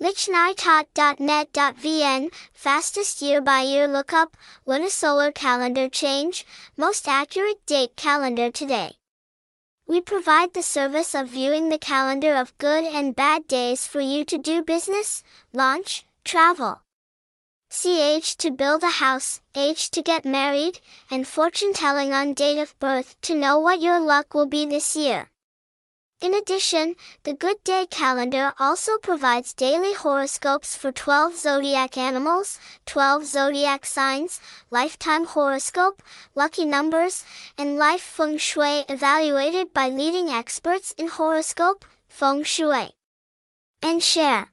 Lichngaytot.net.vn, fastest year-by-year lookup, lunisolar calendar change, most accurate date calendar today. We provide the service of viewing the calendar of good and bad days for you to do business, launch, travel. See age to build a house, age to get married, and fortune telling on date of birth to know what your luck will be this year. In addition, the Good Day calendar also provides daily horoscopes for 12 zodiac animals, 12 zodiac signs, lifetime horoscope, lucky numbers, and life feng shui evaluated by leading experts in horoscope, feng shui. And share.